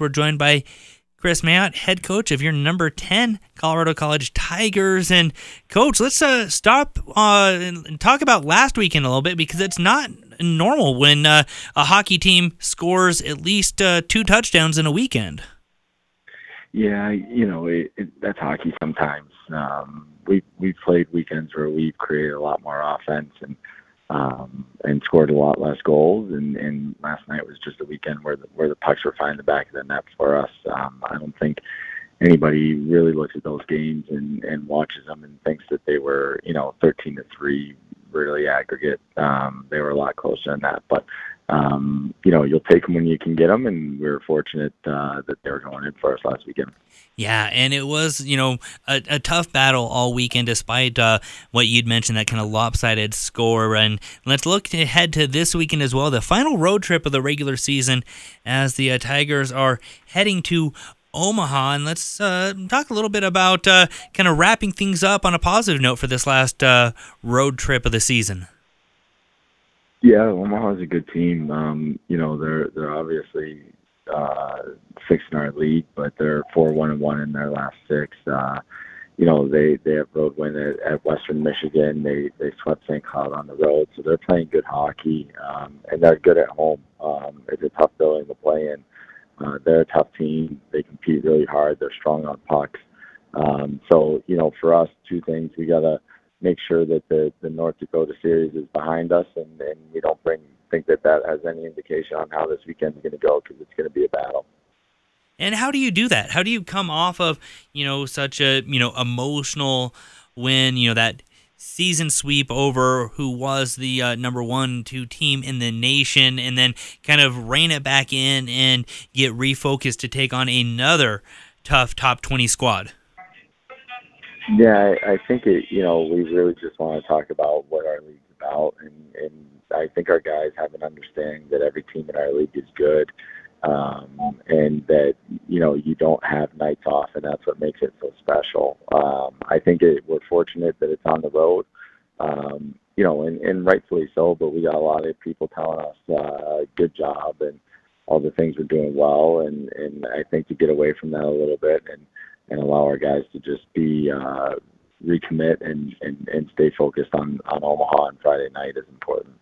We're joined by Kris Mayotte, head coach of your number 10 Colorado College Tigers. And, coach, let's uh, stop uh, and talk about last weekend a little bit because it's not normal when uh, a hockey team scores at least uh, two touchdowns in a weekend. Yeah, you know, it, it, that's hockey sometimes. Um, we we've played weekends where we've created a lot more offense and um, and scored a lot less goals. And, and last night was just a weekend where the, where the pucks were finding the back of the net for us. Um, I don't think anybody really looks at those games and, and watches them and thinks that they were, you know, 13 to three, really aggregate. Um, they were a lot closer than that, but um, you know, you'll take them when you can get them, and we were fortunate uh, that they were going in for us last weekend. Yeah, and it was, you know, a, a tough battle all weekend, despite uh, what you'd mentioned, that kind of lopsided score. And let's look ahead to this weekend as well, the final road trip of the regular season, as the uh, Tigers are heading to Omaha. And let's uh, talk a little bit about uh, kind of wrapping things up on a positive note for this last uh, road trip of the season. Yeah, Omaha's a good team. Um, you know, they're they're obviously uh, six in our league, but they're four one and one in their last six. Uh, you know, they they have road win at, at Western Michigan. They they swept St. Cloud on the road, so they're playing good hockey, um, and they're good at home. Um, it's a tough building to play they're a tough team. They compete really hard. They're strong on pucks. Um, so you know, for us, two things: we gotta make sure that the the North Dakota series is behind us, and, and we don't bring think that that has any indication on how this weekend's going to go because it's going to be a battle. And how do you do that? How do you come off of you know such a you know emotional win? You know that season sweep over who was the uh, number one two team in the nation, and then kind of rein it back in and get refocused to take on another tough top twenty squad. Yeah, I, I think it. You know, we really just want to talk about what our league's about, and, and I think our guys have an understanding that every team in our league is good, um, and that you know you don't have nights off, and that's what makes it so special. Um, I think it, we're fortunate that it's on the road, um, you know, and, and rightfully so. But we got a lot of people telling us, uh, "Good job," and all the things we're doing well, and and I think to get away from that a little bit and and allow our guys to just be uh, recommit and, and, and stay focused on, on Omaha on Friday night is important.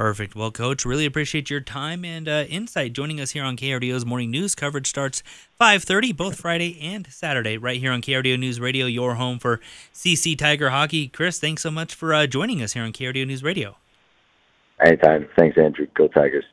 Perfect. Well, Coach, really appreciate your time and uh, insight joining us here on KRDO's Morning News. Coverage starts 5.30 both Friday and Saturday right here on KRDO News Radio, your home for CC Tiger Hockey. Kris, thanks so much for uh, joining us here on KRDO News Radio. Anytime. Thanks, Andrew. Go Tigers.